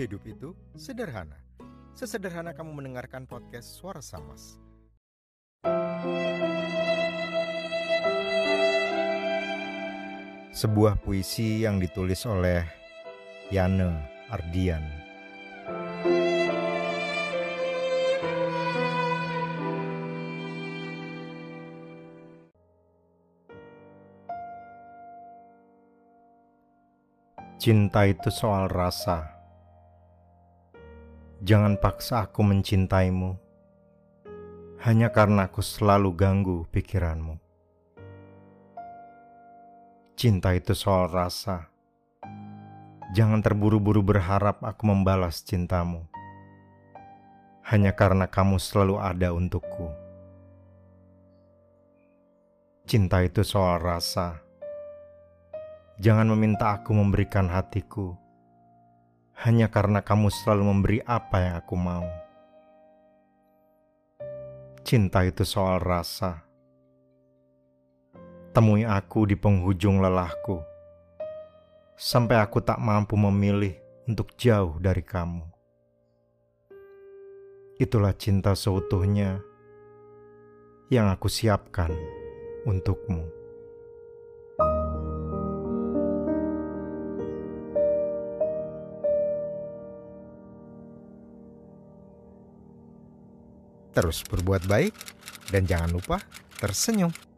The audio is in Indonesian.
Hidup itu sederhana. Sesederhana kamu mendengarkan podcast Suara Samas. Sebuah puisi yang ditulis oleh Yane Ardian. Cinta itu soal rasa. Jangan paksa aku mencintaimu, hanya karena aku selalu ganggu pikiranmu. Cinta itu soal rasa. Jangan terburu-buru berharap aku membalas cintamu, hanya karena kamu selalu ada untukku. Cinta itu soal rasa Jangan meminta aku memberikan hatiku hanya karena kamu selalu memberi apa yang aku mau. Cinta itu soal rasa. Temui aku di penghujung lelahku sampai aku tak mampu memilih untuk jauh dari kamu. Itulah cinta seutuhnya yang aku siapkan untukmu. Terus berbuat baik dan jangan lupa tersenyum.